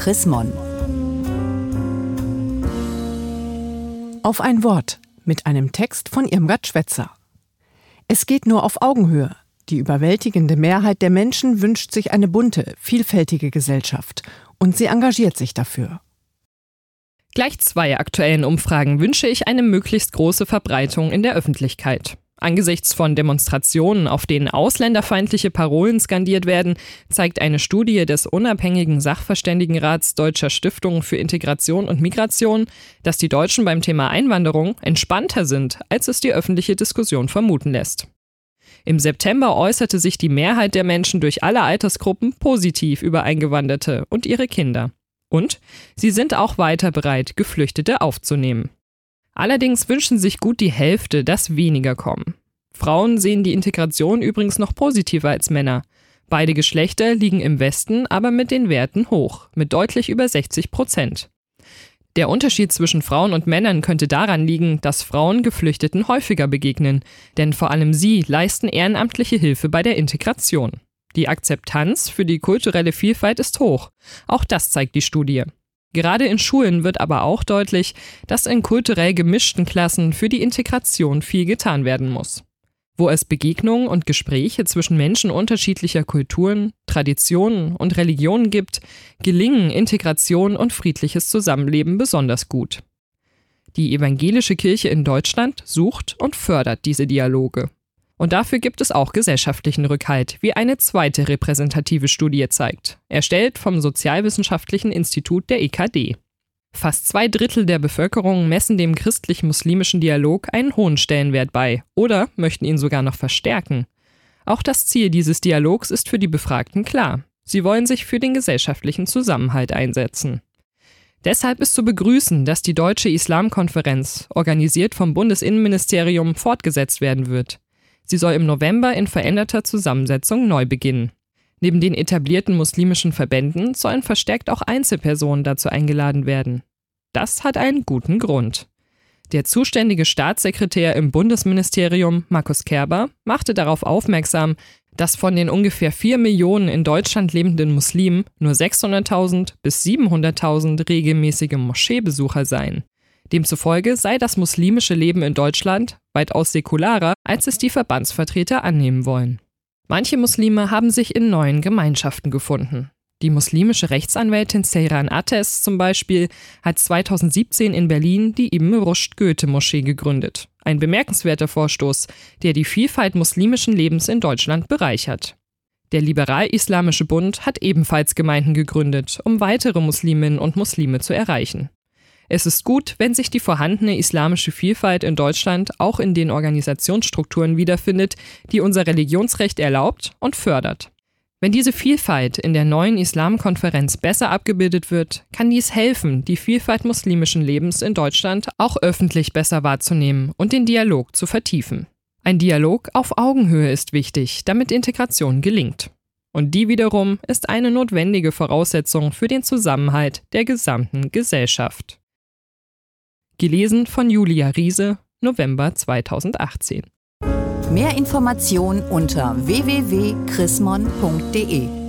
Chris Mon. Auf ein Wort mit einem Text von Irmgard Schwetzer. Es geht nur auf Augenhöhe. Die überwältigende Mehrheit der Menschen wünscht sich eine bunte, vielfältige Gesellschaft und sie engagiert sich dafür. Gleich zwei aktuellen Umfragen wünsche ich eine möglichst große Verbreitung in der Öffentlichkeit. Angesichts von Demonstrationen, auf denen ausländerfeindliche Parolen skandiert werden, zeigt eine Studie des unabhängigen Sachverständigenrats Deutscher Stiftung für Integration und Migration, dass die Deutschen beim Thema Einwanderung entspannter sind, als es die öffentliche Diskussion vermuten lässt. Im September äußerte sich die Mehrheit der Menschen durch alle Altersgruppen positiv über Eingewanderte und ihre Kinder. Und sie sind auch weiter bereit, Geflüchtete aufzunehmen. Allerdings wünschen sich gut die Hälfte, dass weniger kommen. Frauen sehen die Integration übrigens noch positiver als Männer. Beide Geschlechter liegen im Westen aber mit den Werten hoch, mit deutlich über 60 Prozent. Der Unterschied zwischen Frauen und Männern könnte daran liegen, dass Frauen Geflüchteten häufiger begegnen, denn vor allem sie leisten ehrenamtliche Hilfe bei der Integration. Die Akzeptanz für die kulturelle Vielfalt ist hoch. Auch das zeigt die Studie. Gerade in Schulen wird aber auch deutlich, dass in kulturell gemischten Klassen für die Integration viel getan werden muss. Wo es Begegnungen und Gespräche zwischen Menschen unterschiedlicher Kulturen, Traditionen und Religionen gibt, gelingen Integration und friedliches Zusammenleben besonders gut. Die evangelische Kirche in Deutschland sucht und fördert diese Dialoge. Und dafür gibt es auch gesellschaftlichen Rückhalt, wie eine zweite repräsentative Studie zeigt, erstellt vom Sozialwissenschaftlichen Institut der EKD. Fast zwei Drittel der Bevölkerung messen dem christlich-muslimischen Dialog einen hohen Stellenwert bei oder möchten ihn sogar noch verstärken. Auch das Ziel dieses Dialogs ist für die Befragten klar. Sie wollen sich für den gesellschaftlichen Zusammenhalt einsetzen. Deshalb ist zu begrüßen, dass die Deutsche Islamkonferenz, organisiert vom Bundesinnenministerium, fortgesetzt werden wird. Sie soll im November in veränderter Zusammensetzung neu beginnen. Neben den etablierten muslimischen Verbänden sollen verstärkt auch Einzelpersonen dazu eingeladen werden. Das hat einen guten Grund. Der zuständige Staatssekretär im Bundesministerium, Markus Kerber, machte darauf aufmerksam, dass von den ungefähr 4 Millionen in Deutschland lebenden Muslimen nur 600.000 bis 700.000 regelmäßige Moscheebesucher seien. Demzufolge sei das muslimische Leben in Deutschland weitaus säkularer, als es die Verbandsvertreter annehmen wollen. Manche Muslime haben sich in neuen Gemeinschaften gefunden. Die muslimische Rechtsanwältin Seyran Ates zum Beispiel hat 2017 in Berlin die Ibn Rushd Goethe Moschee gegründet. Ein bemerkenswerter Vorstoß, der die Vielfalt muslimischen Lebens in Deutschland bereichert. Der Liberal-Islamische Bund hat ebenfalls Gemeinden gegründet, um weitere Musliminnen und Muslime zu erreichen. Es ist gut, wenn sich die vorhandene islamische Vielfalt in Deutschland auch in den Organisationsstrukturen wiederfindet, die unser Religionsrecht erlaubt und fördert. Wenn diese Vielfalt in der neuen Islamkonferenz besser abgebildet wird, kann dies helfen, die Vielfalt muslimischen Lebens in Deutschland auch öffentlich besser wahrzunehmen und den Dialog zu vertiefen. Ein Dialog auf Augenhöhe ist wichtig, damit Integration gelingt. Und die wiederum ist eine notwendige Voraussetzung für den Zusammenhalt der gesamten Gesellschaft. Gelesen von Julia Riese, November 2018. Mehr Informationen unter www.chrismon.de